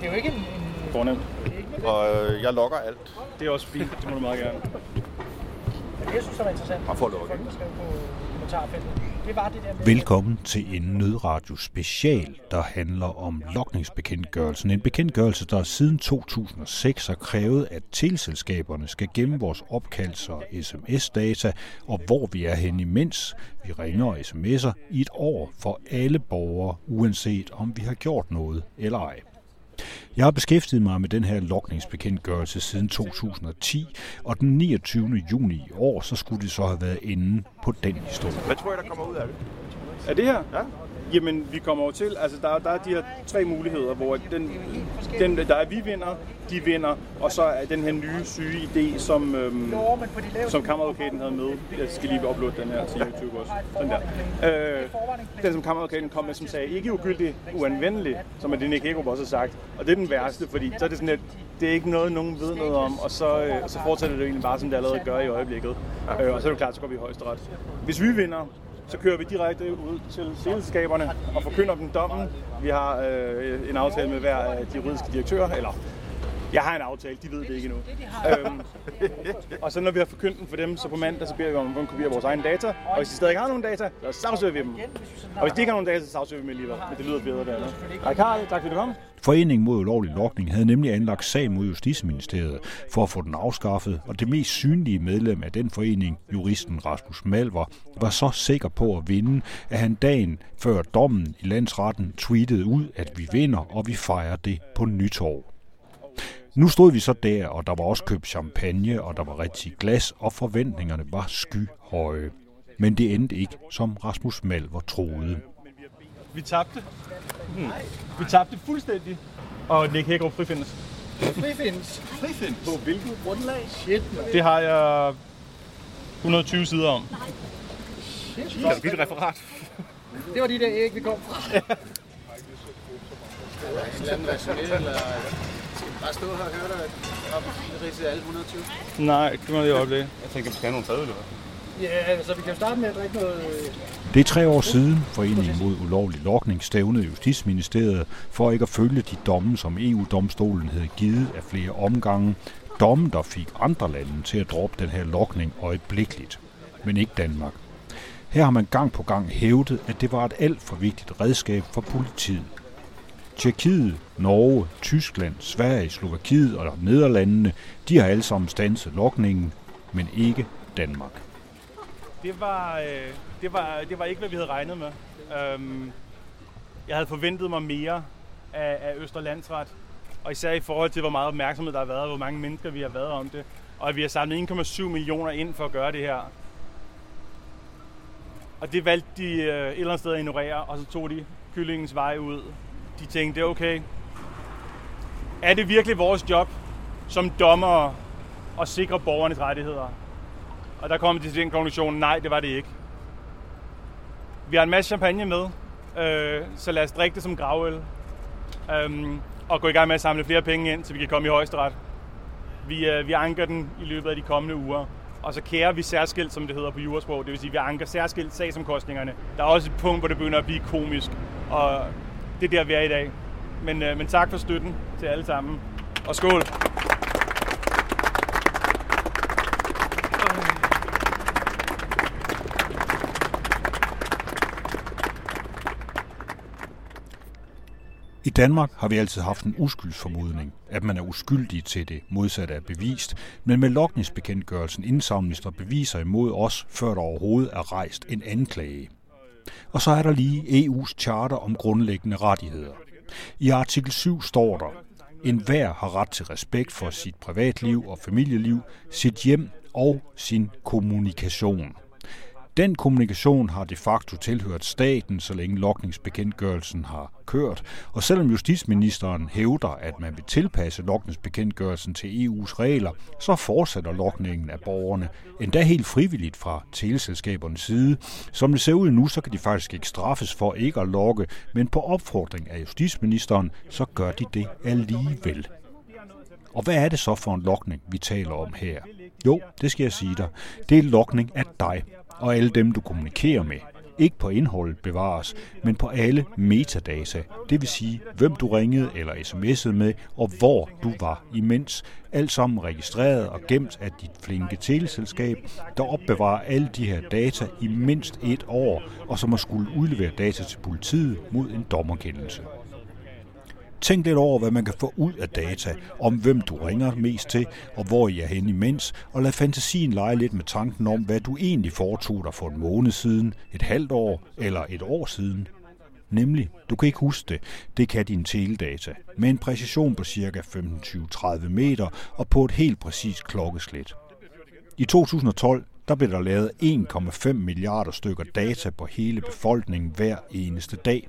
Det er jo ikke en... en Fornemt. Og øh, jeg logger alt. Det er også fint. Det må du meget gerne. det, jeg synes, var interessant. Man får lukket. Folk, der skrev på kommentarfeltet. Det var det der med... Velkommen til en nødradio special, der handler om lokningsbekendtgørelsen. En bekendtgørelse, der siden 2006 har krævet, at teleselskaberne skal gemme vores opkaldelser og sms-data, og hvor vi er henne imens vi ringer og sms'er i et år for alle borgere, uanset om vi har gjort noget eller ej. Jeg har beskæftiget mig med den her lokningsbekendtgørelse siden 2010, og den 29. juni i år, så skulle det så have været inde på den historie. Hvad tror jeg, der kommer ud af det? Er det her? Ja. Jamen, vi kommer over til, altså der, der er de her tre muligheder, hvor den, den, der er vi vinder, de vinder, og så er den her nye syge idé, som, øhm, som kammeradvokaten havde med. Jeg skal lige uploade den her til YouTube også. Den der. Øh, den, som kammeradvokaten kom med, som sagde, ikke ugyldig, uanvendelig, som er det Nick Hagerup også har sagt. Og det er den værste, fordi så er det sådan lidt, det er ikke noget, nogen ved noget om, og så, øh, og så fortsætter det egentlig bare, som det allerede gør i øjeblikket. Øh, og så er det klart, så går vi i højesteret. Hvis vi vinder, så kører vi direkte ud til selskaberne og forkynder dem dommen. Vi har øh, en aftale med hver af de juridiske direktører, eller jeg har en aftale, de ved det ikke endnu. øhm, og så når vi har forkyndt den for dem, så på mandag, så beder vi om at få en kopi af vores egen data. Og hvis de stadig ikke har nogen data, så sagsøger vi dem. Og hvis de ikke har nogen data, så sagsøger vi dem alligevel. Men det lyder bedre der. Hej Karl, tak fordi du kom. Foreningen mod ulovlig lokning havde nemlig anlagt sag mod Justitsministeriet for at få den afskaffet, og det mest synlige medlem af den forening, juristen Rasmus Malver, var så sikker på at vinde, at han dagen før dommen i landsretten tweetede ud, at vi vinder, og vi fejrer det på nytår. Nu stod vi så der, og der var også købt champagne, og der var rigtig glas, og forventningerne var skyhøje. Men det endte ikke, som Rasmus Malver troede. Vi tabte. Hmm. Vi tabte fuldstændig. Og Nick Hækkerup frifindes. Frifindes. Frifind. På hvilket grundlag? Shit, man. Det har jeg 120 sider om. Shit, Kan du give et referat? Det var de der æg, vi kom fra. et bare stå her og høre dig op i ridset alle 120? Nej, det må jeg øjeblik. Jeg tænker, vi skal have nogle fadøl, eller Ja, så vi kan starte med at drikke noget... øh, Det er tre år siden, Foreningen mod ulovlig lokning stævnede Justitsministeriet for ikke at følge de domme, som EU-domstolen havde givet af flere omgange. Domme, der fik andre lande til at droppe den her lokning øjeblikkeligt, men ikke Danmark. Her har man gang på gang hævdet, at det var et alt for vigtigt redskab for politiet. Tjekkiet, Norge, Tyskland, Sverige, Slovakiet og Nederlandene, de har alle sammen stanset lokningen, men ikke Danmark. Det var, øh, det, var, det var ikke, hvad vi havde regnet med. Øhm, jeg havde forventet mig mere af, af Østerlandsret, og især i forhold til, hvor meget opmærksomhed der har været, og hvor mange mennesker vi har været om det. Og at vi har samlet 1,7 millioner ind for at gøre det her. Og det valgte de øh, et eller andet sted at ignorere, og så tog de kyllingens vej ud. De tænkte, det er okay. Er det virkelig vores job som dommer at sikre borgernes rettigheder? Og der kom de til den konklusion, nej, det var det ikke. Vi har en masse champagne med, øh, så lad os drikke det som gravøl. Øhm, og gå i gang med at samle flere penge ind, så vi kan komme i højesteret. Vi, øh, vi anker den i løbet af de kommende uger. Og så kærer vi særskilt, som det hedder på jurasprog. Det vil sige, at vi anker særskilt sagsomkostningerne. Der er også et punkt, hvor det begynder at blive komisk. Og det er der, vi er i dag. Men, øh, men tak for støtten til alle sammen. Og skål! I Danmark har vi altid haft en uskyldsformodning, at man er uskyldig til det modsatte er bevist, men med lokningsbekendtgørelsen indsamles der beviser imod os, før der overhovedet er rejst en anklage. Og så er der lige EU's charter om grundlæggende rettigheder. I artikel 7 står der, en hver har ret til respekt for sit privatliv og familieliv, sit hjem og sin kommunikation. Den kommunikation har de facto tilhørt staten, så længe lokningsbekendtgørelsen har kørt. Og selvom justitsministeren hævder, at man vil tilpasse lokningsbekendtgørelsen til EU's regler, så fortsætter lokningen af borgerne, endda helt frivilligt fra teleselskabernes side. Som det ser ud nu, så kan de faktisk ikke straffes for ikke at lokke, men på opfordring af justitsministeren, så gør de det alligevel. Og hvad er det så for en lokning, vi taler om her? Jo, det skal jeg sige dig. Det er lokning af dig og alle dem, du kommunikerer med. ikke på indholdet bevares, men på alle metadata, det vil sige, hvem du ringede eller sms'ede med, og hvor du var imens. Alt sammen registreret og gemt af dit flinke teleselskab, der opbevarer alle de her data i mindst et år, og som har skulle udlevere data til politiet mod en dommerkendelse. Tænk lidt over, hvad man kan få ud af data, om hvem du ringer mest til, og hvor I er henne imens, og lad fantasien lege lidt med tanken om, hvad du egentlig foretog dig for en måned siden, et halvt år eller et år siden. Nemlig, du kan ikke huske det, det kan din teledata, med en præcision på ca. 15-30 meter og på et helt præcist klokkeslæt. I 2012 der blev der lavet 1,5 milliarder stykker data på hele befolkningen hver eneste dag.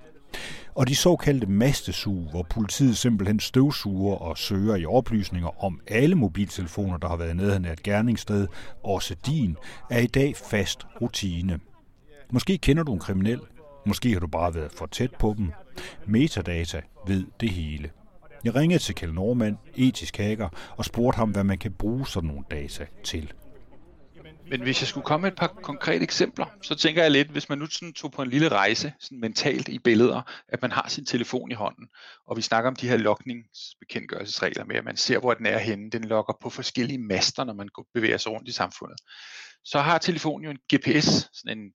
Og de såkaldte mastesug, hvor politiet simpelthen støvsuger og søger i oplysninger om alle mobiltelefoner, der har været nede af et gerningssted, også din, er i dag fast rutine. Måske kender du en kriminel, måske har du bare været for tæt på dem. Metadata ved det hele. Jeg ringede til Kjell Normand, etisk hacker, og spurgte ham, hvad man kan bruge sådan nogle data til. Men hvis jeg skulle komme med et par konkrete eksempler, så tænker jeg lidt, hvis man nu sådan tog på en lille rejse, sådan mentalt i billeder, at man har sin telefon i hånden, og vi snakker om de her lokningsbekendtgørelsesregler med, at man ser, hvor den er henne. Den lokker på forskellige master, når man bevæger sig rundt i samfundet. Så har telefonen jo en GPS, sådan en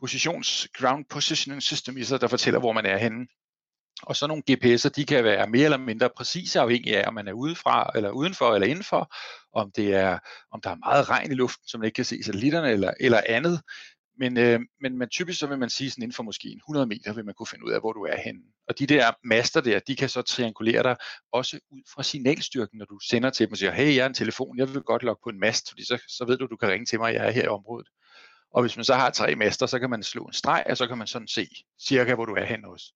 positions, ground positioning system i sig, der fortæller, hvor man er henne. Og så nogle GPS'er, de kan være mere eller mindre præcise, afhængig af, om man er udefra, eller udenfor, eller indenfor, om, det er, om der er meget regn i luften, som man ikke kan se satellitterne, eller, eller andet. Men, øh, men, men typisk så vil man sige, sådan inden for måske 100 meter, vil man kunne finde ud af, hvor du er henne. Og de der master der, de kan så triangulere dig også ud fra signalstyrken, når du sender til dem og siger, hey, jeg er en telefon, jeg vil godt logge på en mast, fordi så, så ved du, du kan ringe til mig, jeg er her i området. Og hvis man så har tre master, så kan man slå en streg, og så kan man sådan se cirka, hvor du er henne også.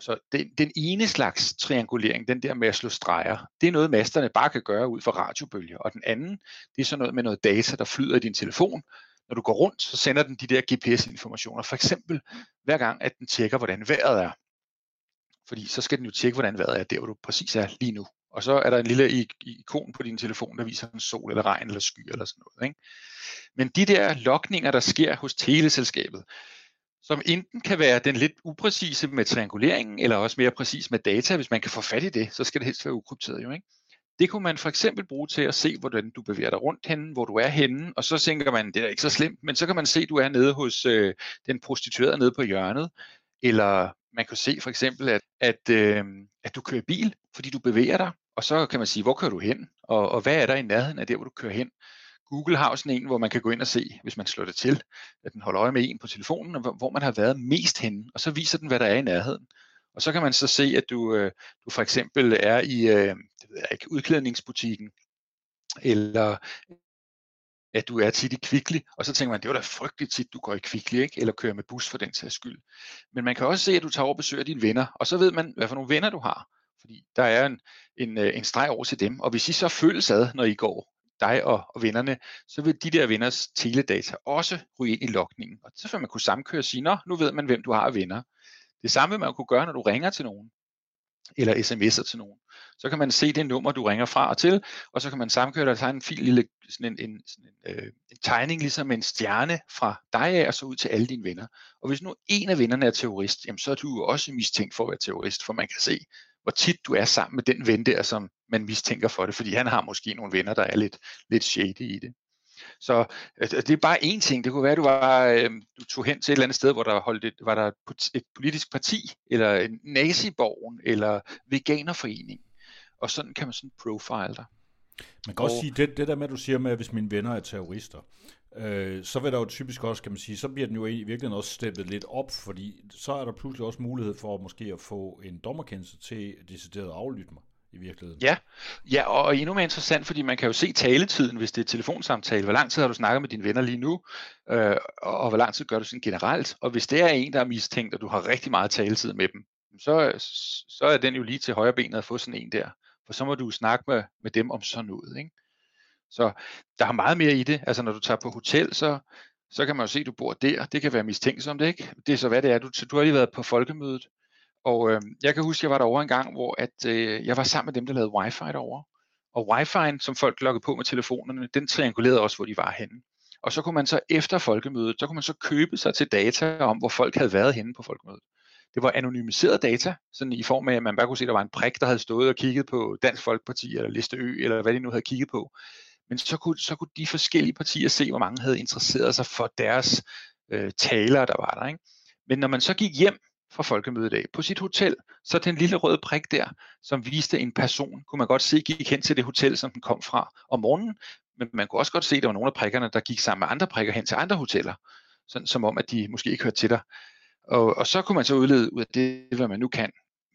Så den, den ene slags triangulering, den der med at slå streger, det er noget, masterne bare kan gøre ud fra radiobølger. Og den anden, det er sådan noget med noget data, der flyder i din telefon. Når du går rundt, så sender den de der GPS-informationer. For eksempel hver gang, at den tjekker, hvordan vejret er. Fordi så skal den jo tjekke, hvordan vejret er der, hvor du præcis er lige nu. Og så er der en lille ikon på din telefon, der viser en sol eller regn eller sky eller sådan noget. Ikke? Men de der lokninger, der sker hos teleselskabet, som enten kan være den lidt upræcise med trianguleringen, eller også mere præcis med data. Hvis man kan få fat i det, så skal det helst være ukrypteret jo, ikke? Det kunne man for eksempel bruge til at se, hvordan du bevæger dig rundt henne, hvor du er henne, og så tænker man, det er ikke så slemt, men så kan man se, at du er nede hos øh, den prostituerede nede på hjørnet, eller man kan se for eksempel, at, at, øh, at du kører bil, fordi du bevæger dig, og så kan man sige, hvor kører du hen, og, og hvad er der i nærheden af der, hvor du kører hen. Google har sådan en, hvor man kan gå ind og se, hvis man slår det til, at den holder øje med en på telefonen, hvor man har været mest henne, og så viser den, hvad der er i nærheden. Og så kan man så se, at du, øh, du for eksempel er i øh, det ved jeg ikke, udklædningsbutikken, eller at du er tit i kvikli, og så tænker man, det var da frygteligt tit, du går i kvikli, ikke? eller kører med bus for den sags skyld. Men man kan også se, at du tager over og besøger dine venner, og så ved man, hvad for nogle venner du har. Fordi der er en, en, øh, en streg over til dem, og hvis I så føles ad, når I går dig og, og vennerne, så vil de der venners teledata også ryge ind i lokningen. Og så vil man kunne samkøre og sige, Nå, nu ved man, hvem du har af venner. Det samme vil man kunne gøre, når du ringer til nogen, eller sms'er til nogen. Så kan man se det nummer, du ringer fra og til, og så kan man samkøre, der er en fin lille sådan en, en, sådan en, øh, en tegning, ligesom en stjerne fra dig af, og så ud til alle dine venner. Og hvis nu en af vennerne er terrorist, jamen så er du jo også mistænkt for at være terrorist, for man kan se, hvor tit du er sammen med den ven der, som man mistænker for det, fordi han har måske nogle venner, der er lidt, lidt shady i det. Så det er bare én ting. Det kunne være, at du, var, øh, du tog hen til et eller andet sted, hvor der holdt et, var der et politisk parti, eller en naziborgen, eller veganerforening. Og sådan kan man sådan profile dig. Man kan og, også sige, det, det der med, at du siger med, at hvis mine venner er terrorister, øh, så vil der jo typisk også, kan man sige, så bliver den jo i virkeligheden også steppet lidt op, fordi så er der pludselig også mulighed for måske at få en dommerkendelse til decideret at aflytte mig i virkeligheden. Ja, ja og, og endnu mere interessant, fordi man kan jo se taletiden, hvis det er telefonsamtale. Hvor lang tid har du snakket med dine venner lige nu, øh, og, og hvor lang tid gør du sådan generelt? Og hvis det er en, der er mistænkt, og du har rigtig meget taletid med dem, så, så er den jo lige til højre benet at få sådan en der. For så må du snakke med, med dem om sådan noget. Ikke? Så der er meget mere i det. Altså når du tager på hotel, så, så kan man jo se, at du bor der. Det kan være mistænksomt, ikke? Det er så, hvad det er. Du, du har lige været på folkemødet, og øh, jeg kan huske, at jeg var derovre en gang, hvor at, øh, jeg var sammen med dem, der lavede wifi derovre. Og wifi'en, som folk lukkede på med telefonerne, den triangulerede også, hvor de var henne. Og så kunne man så efter folkemødet, så kunne man så købe sig til data om, hvor folk havde været henne på folkemødet. Det var anonymiseret data, sådan i form af, at man bare kunne se, at der var en prik, der havde stået og kigget på Dansk Folkeparti eller Liste Ø, eller hvad de nu havde kigget på. Men så kunne, så kunne de forskellige partier se, hvor mange havde interesseret sig for deres øh, taler, der var der. Ikke? Men når man så gik hjem fra folkemødet dag på sit hotel, så den lille røde prik der, som viste en person, kunne man godt se gik hen til det hotel, som den kom fra om morgenen, men man kunne også godt se, at der var nogle af prikkerne, der gik sammen med andre prikker hen til andre hoteller, sådan som om, at de måske ikke hørte til dig. Og, og så kunne man så udlede ud af det, hvad man nu kan.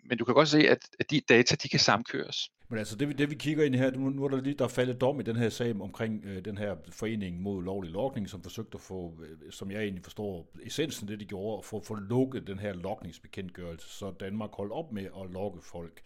Men du kan godt se, at, at de data, de kan samkøres. Men altså det, det vi kigger ind i her, nu, nu er der lige der er faldet dom i den her sag omkring øh, den her forening mod lovlig lokning, som forsøgte at få, øh, som jeg egentlig forstår, essensen det de gjorde, at få, få lukket den her lokningsbekendtgørelse, så Danmark holdt op med at lokke folk.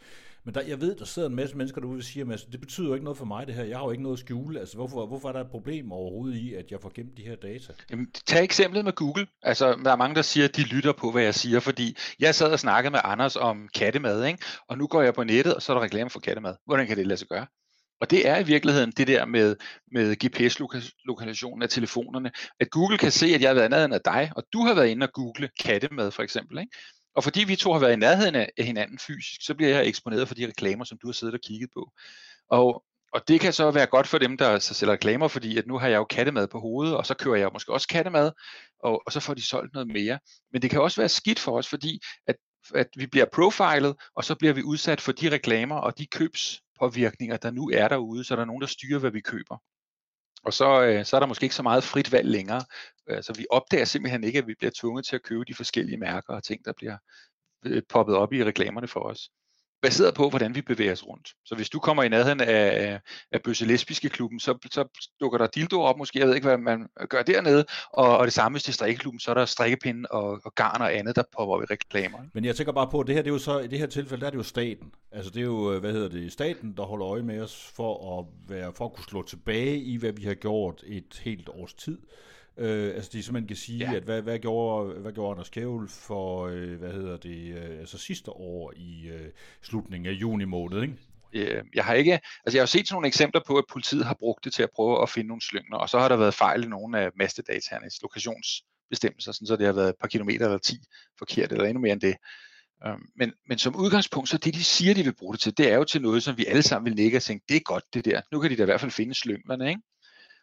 Men der, jeg ved, der sidder en masse mennesker derude og siger, at altså, det betyder jo ikke noget for mig det her. Jeg har jo ikke noget at skjule. Altså, hvorfor, hvorfor er der et problem overhovedet i, at jeg får gemt de her data? Jamen, tag eksemplet med Google. Altså, der er mange, der siger, at de lytter på, hvad jeg siger, fordi jeg sad og snakkede med Anders om kattemad, ikke? og nu går jeg på nettet, og så er der reklame for kattemad. Hvordan kan det lade sig gøre? Og det er i virkeligheden det der med, med GPS-lokalisationen af telefonerne, at Google kan se, at jeg har været andet end af dig, og du har været inde og google kattemad for eksempel. Ikke? Og fordi vi to har været i nærheden af hinanden fysisk, så bliver jeg eksponeret for de reklamer, som du har siddet og kigget på. Og, og det kan så være godt for dem, der så sælger reklamer, fordi at nu har jeg jo kattemad på hovedet, og så kører jeg måske også kattemad, og, og så får de solgt noget mere. Men det kan også være skidt for os, fordi at, at vi bliver profilet, og så bliver vi udsat for de reklamer og de købspåvirkninger, der nu er derude, så der er nogen, der styrer, hvad vi køber. Og så, øh, så er der måske ikke så meget frit valg længere. Altså vi opdager simpelthen ikke, at vi bliver tvunget til at købe de forskellige mærker og ting, der bliver øh, poppet op i reklamerne for os baseret på, hvordan vi bevæger os rundt. Så hvis du kommer i nærheden af, af Bøsse Lesbiske klubben, så, så dukker der dildo op måske, jeg ved ikke, hvad man gør dernede, og, og det samme hvis det er strikkeklubben, så er der strikkepinde og, og garn og andet, der popper op i reklamer. Men jeg tænker bare på, at det her, det er jo så, i det her tilfælde, der er det jo staten. Altså det er jo, øh, hvad hedder det, staten, der holder øje med os for at, være, for at kunne slå tilbage i, hvad vi har gjort et helt års tid. Øh, altså de simpelthen kan sige, ja. at hvad, hvad, gjorde, hvad gjorde Anders Kjævel for, øh, hvad hedder det, øh, altså sidste år i øh, slutningen af juni måned, ikke? Øh, jeg har ikke, altså jeg har set sådan nogle eksempler på, at politiet har brugt det til at prøve at finde nogle slyngner, og så har der været fejl i nogle af mastedataernes lokationsbestemmelser, sådan så det har været et par kilometer eller 10 forkert, eller endnu mere end det. Øhm, men, men som udgangspunkt, så det de siger, de vil bruge det til, det er jo til noget, som vi alle sammen vil nikke og tænke, det er godt det der. Nu kan de da i hvert fald finde slynglerne, ikke?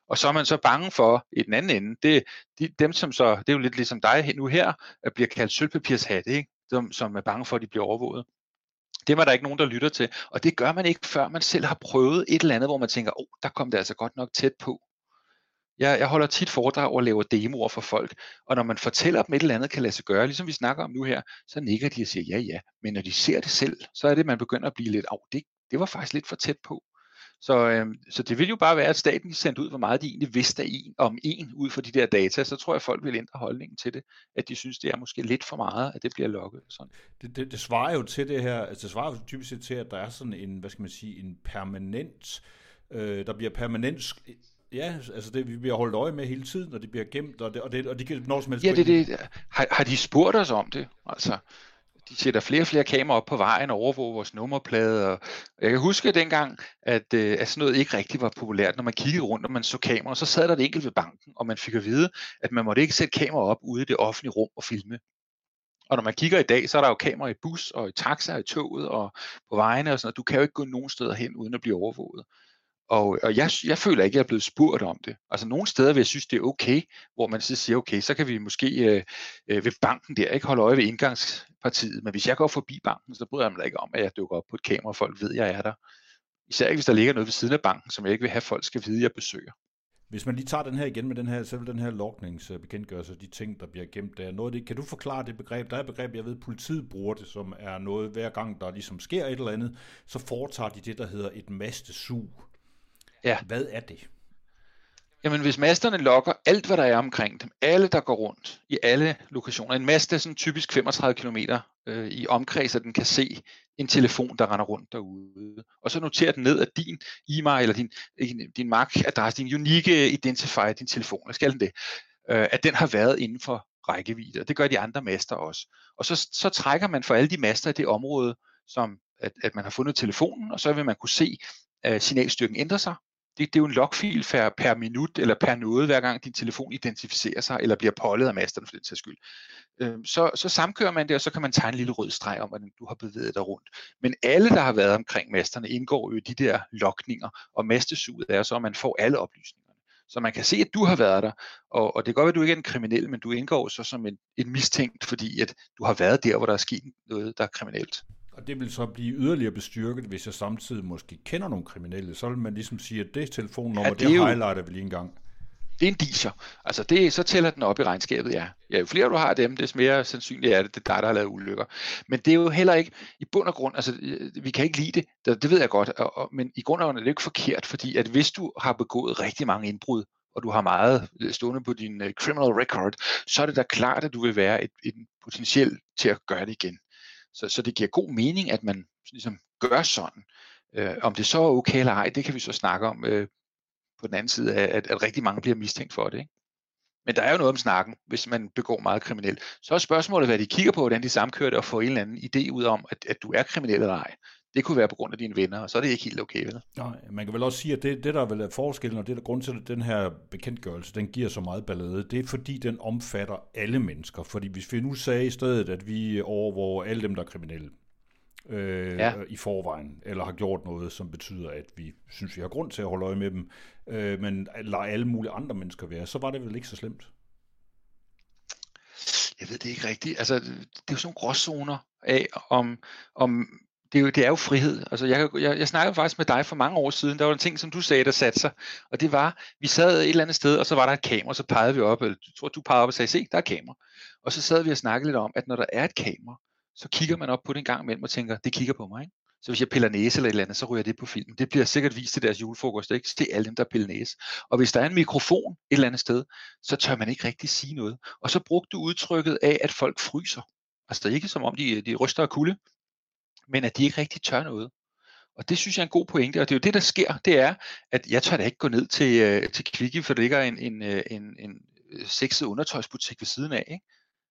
Og så er man så bange for i den anden ende, det, de, dem som så, det er jo lidt ligesom dig nu her, at bliver kaldt sølvpapirshatte, ikke? Som, som er bange for, at de bliver overvåget. Det var der ikke nogen, der lytter til. Og det gør man ikke, før man selv har prøvet et eller andet, hvor man tænker, åh, oh, der kom det altså godt nok tæt på. Jeg, jeg holder tit foredrag og laver demoer for folk, og når man fortæller dem et eller andet kan lade sig gøre, ligesom vi snakker om nu her, så nikker de og siger ja, ja. Men når de ser det selv, så er det, man begynder at blive lidt, åh, oh, det, det var faktisk lidt for tæt på. Så, øh, så det vil jo bare være, at staten sendte ud, hvor meget de egentlig vidste en, om en ud fra de der data. Så tror jeg, at folk vil ændre holdningen til det. At de synes, det er måske lidt for meget, at det bliver lukket. Sådan. Det, det, det svarer jo til det her, altså det svarer jo typisk set til, at der er sådan en, hvad skal man sige, en permanent, øh, der bliver permanent Ja, altså det, vi bliver holdt øje med hele tiden, og det bliver gemt, og, det, og, det, og de kan når som helst... Ja, det, det, har, har de spurgt os om det? Altså, de sætter flere og flere kameraer op på vejen og overvåger vores nummerplade. Og jeg kan huske dengang, at, øh, at sådan noget ikke rigtig var populært. Når man kiggede rundt, og man så kameraer, så sad der et enkelt ved banken, og man fik at vide, at man måtte ikke sætte kameraer op ude i det offentlige rum og filme. Og når man kigger i dag, så er der jo kameraer i bus og i taxa og i toget og på vejene og sådan noget. Du kan jo ikke gå nogen steder hen uden at blive overvåget. Og, og jeg, jeg føler ikke, at jeg er blevet spurgt om det. Altså nogle steder vil jeg synes, det er okay, hvor man så siger, okay, så kan vi måske øh, øh ved banken der ikke holde øje ved indgangspartiet. Men hvis jeg går forbi banken, så bryder jeg mig ikke om, at jeg dukker op på et kamera, og folk ved, at jeg er der. Især ikke, hvis der ligger noget ved siden af banken, som jeg ikke vil have, at folk skal vide, at jeg besøger. Hvis man lige tager den her igen med den her, selv den her lokningsbekendtgørelse, de ting, der bliver gemt der, noget det, kan du forklare det begreb? Der er et begreb, jeg ved, politiet bruger det, som er noget, hver gang der ligesom sker et eller andet, så foretager de det, der hedder et mastesug. Ja. Hvad er det? Jamen hvis masterne lokker alt, hvad der er omkring dem, alle der går rundt i alle lokationer, en mast er sådan typisk 35 km øh, i omkreds, at den kan se en telefon, der render rundt derude. Og så noterer den ned, at din e-mail eller din, din MAC-adresse, din unique identifier, din telefon, hvad skal den det, øh, at den har været inden for rækkevidde. Og det gør de andre master også. Og så, så trækker man for alle de master i det område, som at, at man har fundet telefonen, og så vil man kunne se, at signalstyrken ændrer sig, det, det er jo en logfil per, per minut eller per noget, hver gang din telefon identificerer sig, eller bliver pollet af masterne for den sags skyld. Øhm, så, så samkører man det, og så kan man tegne en lille rød streg om, hvordan du har bevæget dig rundt. Men alle, der har været omkring masterne, indgår jo i de der lokninger, og mastesuget er så, at man får alle oplysningerne. Så man kan se, at du har været der, og, og det kan godt være, at du ikke er en kriminel, men du indgår så som en, en mistænkt, fordi at du har været der, hvor der er sket noget, der er kriminelt. Og det vil så blive yderligere bestyrket, hvis jeg samtidig måske kender nogle kriminelle. Så vil man ligesom sige, at det telefonnummer, ja, det, det jo, highlighter vi lige en gang. Det er en diser. Altså det, så tæller den op i regnskabet, ja. ja. Jo flere du har dem, des mere sandsynligt er det, det er dig, der har lavet ulykker. Men det er jo heller ikke, i bund og grund, altså vi kan ikke lide det, det, det ved jeg godt, og, og, men i grund og grund er det ikke forkert, fordi at hvis du har begået rigtig mange indbrud, og du har meget stående på din uh, criminal record, så er det da klart, at du vil være et, et potentiel til at gøre det igen. Så, så det giver god mening, at man ligesom gør sådan. Øh, om det så er okay eller ej, det kan vi så snakke om øh, på den anden side af, at, at rigtig mange bliver mistænkt for det. Ikke? Men der er jo noget om snakken, hvis man begår meget kriminelt. Så er spørgsmålet, hvad de kigger på, hvordan de samkører det, og får en eller anden idé ud om, at, at du er kriminel eller ej. Det kunne være på grund af dine venner, og så er det ikke helt okay, vel? Nej, man kan vel også sige, at det, det der vel er forskellen, og det der grund til, at den her bekendtgørelse, den giver så meget ballade, det er fordi, den omfatter alle mennesker. Fordi hvis vi nu sagde i stedet, at vi overvåger alle dem, der er kriminelle, øh, ja. i forvejen, eller har gjort noget, som betyder, at vi synes, vi har grund til at holde øje med dem, øh, men lader alle mulige andre mennesker være, så var det vel ikke så slemt? Jeg ved det ikke rigtigt. Altså, det er jo sådan nogle gråzoner af, om, om det, er jo, det er jo frihed. Altså, jeg, jeg, jeg snakkede faktisk med dig for mange år siden, der var en ting, som du sagde, der satte sig, og det var, vi sad et eller andet sted, og så var der et kamera, så pegede vi op, eller jeg tror, du pegede op og sagde, se, der er kamera. Og så sad vi og snakkede lidt om, at når der er et kamera, så kigger man op på det en gang imellem og tænker, det kigger på mig. Ikke? Så hvis jeg piller næse eller et eller andet, så ryger det på film. Det bliver sikkert vist til deres julefrokost, ikke? Se alle dem, der piller næse. Og hvis der er en mikrofon et eller andet sted, så tør man ikke rigtig sige noget. Og så brugte du udtrykket af, at folk fryser. Altså det er ikke som om, de, de ryster af kulde, men at de ikke rigtig tør noget. Og det synes jeg er en god pointe, og det er jo det, der sker, det er, at jeg tør da ikke gå ned til, øh, til Kvickly, for der ligger en, en, øh, en, en øh, sexet undertøjsbutik ved siden af. Ikke?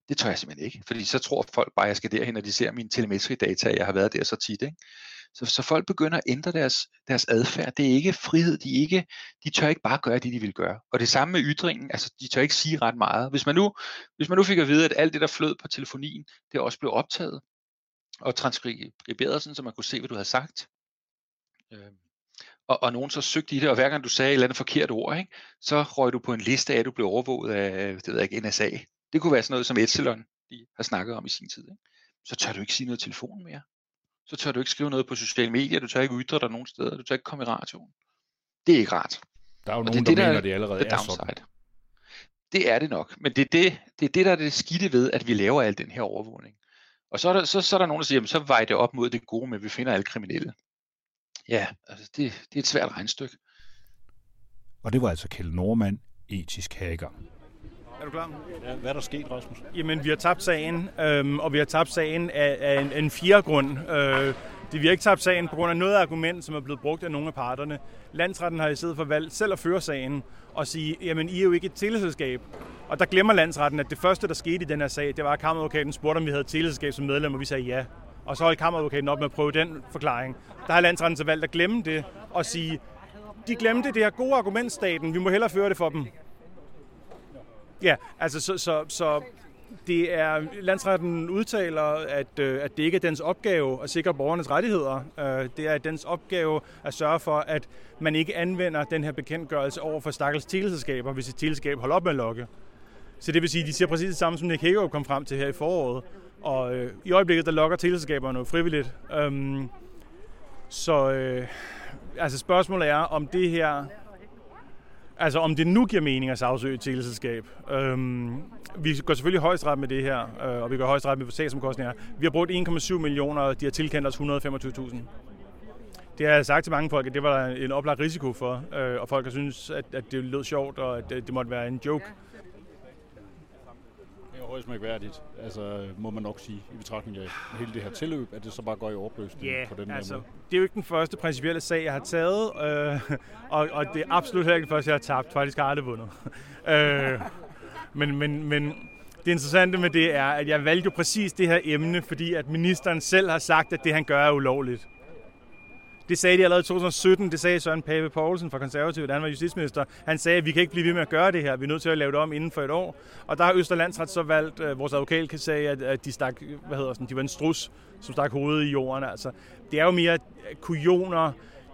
Det tør jeg simpelthen ikke, fordi så tror folk bare, at jeg skal derhen, når de ser mine telemetridata, jeg har været der så tit. Ikke? Så, så folk begynder at ændre deres, deres adfærd. Det er ikke frihed. De, ikke, de tør ikke bare gøre det, de vil gøre. Og det samme med ytringen. Altså, de tør ikke sige ret meget. Hvis man nu, hvis man nu fik at vide, at alt det, der flød på telefonien, det også blev optaget og transkriberet, sådan, så man kunne se, hvad du havde sagt. Øh, og, og nogen så søgte i det, og hver gang du sagde et eller andet forkert ord, ikke, så røg du på en liste af, at du blev overvåget af det ved jeg ikke, NSA. Det kunne være sådan noget, som Epsilon de har snakket om i sin tid. Ikke? Så tør du ikke sige noget i telefonen mere. Så tør du ikke skrive noget på sociale medier, du tør ikke ytre dig nogen steder, du tør ikke komme i radioen. Det er ikke rart. Der er jo og nogen, det er der, der mener, det allerede er sådan. Det er det nok, men det er det, det er det, der er det skidte ved, at vi laver al den her overvågning. Og så er der, så, så er der nogen, der siger, jamen, så vejer det op mod det gode med, at vi finder alle kriminelle. Ja, altså det, det er et svært regnstykke. Og det var altså Kjell Norman, etisk hacker. Er du klar? Ja, hvad er der sket, Rasmus? Jamen, vi har tabt sagen, øhm, og vi har tabt sagen af, af en, en fjerde grund. Øh, de vi har ikke tabt sagen på grund af noget argument, som er blevet brugt af nogle af parterne. Landsretten har i stedet for valgt selv at føre sagen og sige, jamen I er jo ikke et teleselskab. Og der glemmer landsretten, at det første, der skete i den her sag, det var, at kammeradvokaten spurgte, om vi havde et teleselskab som medlem, og vi sagde ja. Og så holdt kammeradvokaten op med at prøve den forklaring. Der har landsretten så valgt at glemme det og sige, de glemte det her gode argumentstaten, vi må hellere føre det for dem. Ja, altså så, så, så det er, landsretten udtaler, at, øh, at det ikke er dens opgave at sikre borgernes rettigheder. Øh, det er dens opgave at sørge for, at man ikke anvender den her bekendtgørelse over for stakkels teleselskaber, hvis et teleselskab holder op med at lokke. Så det vil sige, at de siger præcis det samme, som Nick Hagerup kom frem til her i foråret. Og øh, i øjeblikket, der lokker teleselskaberne noget frivilligt. Øhm, så øh, altså spørgsmålet er, om det her Altså om det nu giver mening at sagsøge et teleselskab. Øhm, vi går selvfølgelig højstret med det her, øh, og vi går højstret med sagsomkostninger. Vi har brugt 1,7 millioner, og de har tilkendt os 125.000. Det har jeg sagt til mange folk, at det var en oplagt risiko for, øh, og folk har synes, at, at det lød sjovt, og at det måtte være en joke højst mærkværdigt, altså må man nok sige, i betragtning af hele det her tilløb, at det så bare går i opløsning yeah, på den altså, måde. det er jo ikke den første principielle sag, jeg har taget, øh, og, og det er absolut heller ikke den første, jeg har tabt. Faktisk har jeg aldrig vundet. øh, men, men, men det interessante med det er, at jeg valgte præcis det her emne, fordi at ministeren selv har sagt, at det han gør er ulovligt. Det sagde de allerede i 2017. Det sagde Søren Pape Poulsen fra Konservative, da han var justitsminister. Han sagde, at vi kan ikke blive ved med at gøre det her. Vi er nødt til at lave det om inden for et år. Og der har Østerlandsret så valgt, øh, vores advokat kan sige, at, at de, stak, hvad hedder sådan, de var en strus, som stak hovedet i jorden. Altså, det er jo mere kujoner.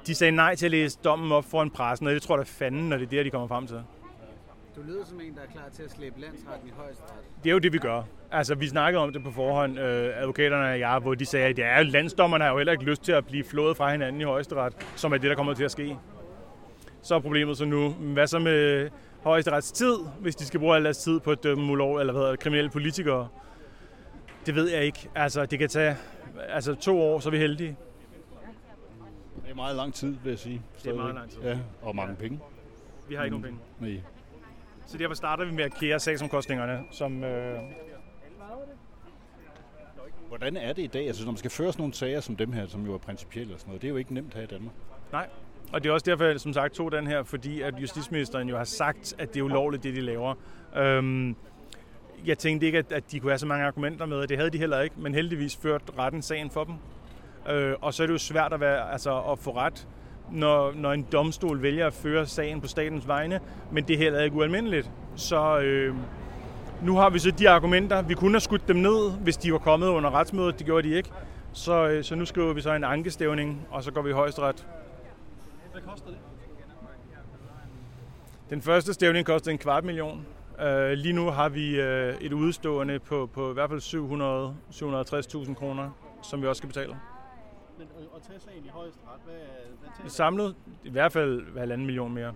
De sagde nej til at læse dommen op foran pressen, og det tror jeg da fanden, når det er det, de kommer frem til. Du lyder som en, der er klar til at slæbe landsretten i højesteret. Det er jo det, vi gør. Altså, vi snakkede om det på forhånd, øh, advokaterne og jeg, hvor de sagde, at ja, landsdommerne har jo heller ikke lyst til at blive flået fra hinanden i højesteret, som er det, der kommer til at ske. Så er problemet så nu, hvad så med højesterets tid, hvis de skal bruge al deres tid på at dømme ulov, eller hvad hedder, kriminelle politikere? Det ved jeg ikke. Altså, det kan tage altså, to år, så er vi heldige. Det er meget lang tid, vil jeg sige. Det er meget lang tid. Ja, og mange penge. Vi har ikke nogen penge. Nej. Så derfor starter vi med at kære sagsomkostningerne, som... Øh, Hvordan er det i dag? Altså, når man skal føre sådan nogle sager som dem her, som jo er principielle og sådan noget, det er jo ikke nemt her i Danmark. nej. Og det er også derfor, jeg som sagt tog den her, fordi at justitsministeren jo har sagt, at det er ulovligt, det de laver. Øhm, jeg tænkte ikke, at, at de kunne have så mange argumenter med, og det havde de heller ikke, men heldigvis ført retten sagen for dem. Øh, og så er det jo svært at, være, altså, at få ret, når, når en domstol vælger at føre sagen på statens vegne, men det er heller ikke ualmindeligt. Så øh, nu har vi så de argumenter. Vi kunne have skudt dem ned, hvis de var kommet under retsmødet. Det gjorde de ikke. Så, øh, så nu skriver vi så en ankestævning, og så går vi i højesteret. Hvad koster det? Den første stævning kostede en kvart million. Øh, lige nu har vi øh, et udstående på, på i hvert fald 700 750.000 kroner, som vi også skal betale. Men at, at tage sagen i højesteret, hvad, hvad tager Samlet i hvert fald halvanden million mere.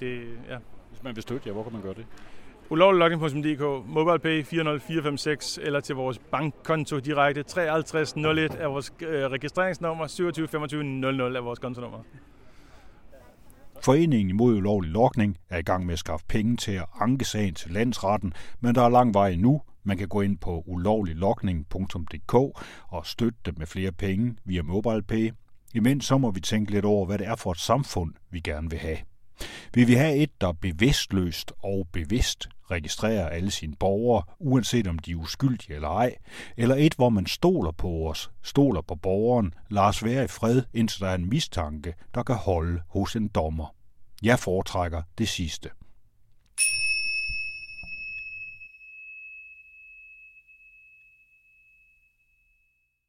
Det, ja. Hvis man vil støtte jer, hvor kan man gøre det? Ulovliglogning.dk, MobilePay 40456 eller til vores bankkonto direkte 5301 er vores øh, registreringsnummer, 272500 er vores kontonummer. Foreningen imod ulovlig lokning er i gang med at skaffe penge til at anke sagen til landsretten, men der er lang vej endnu. Man kan gå ind på ulovliglokning.dk og støtte dem med flere penge via MobilePay. Imens så må vi tænke lidt over, hvad det er for et samfund, vi gerne vil have. Vi have et, der bevidstløst og bevidst registrerer alle sine borgere, uanset om de er uskyldige eller ej, eller et, hvor man stoler på os, stoler på borgeren, lader os være i fred, indtil der er en mistanke, der kan holde hos en dommer. Jeg foretrækker det sidste.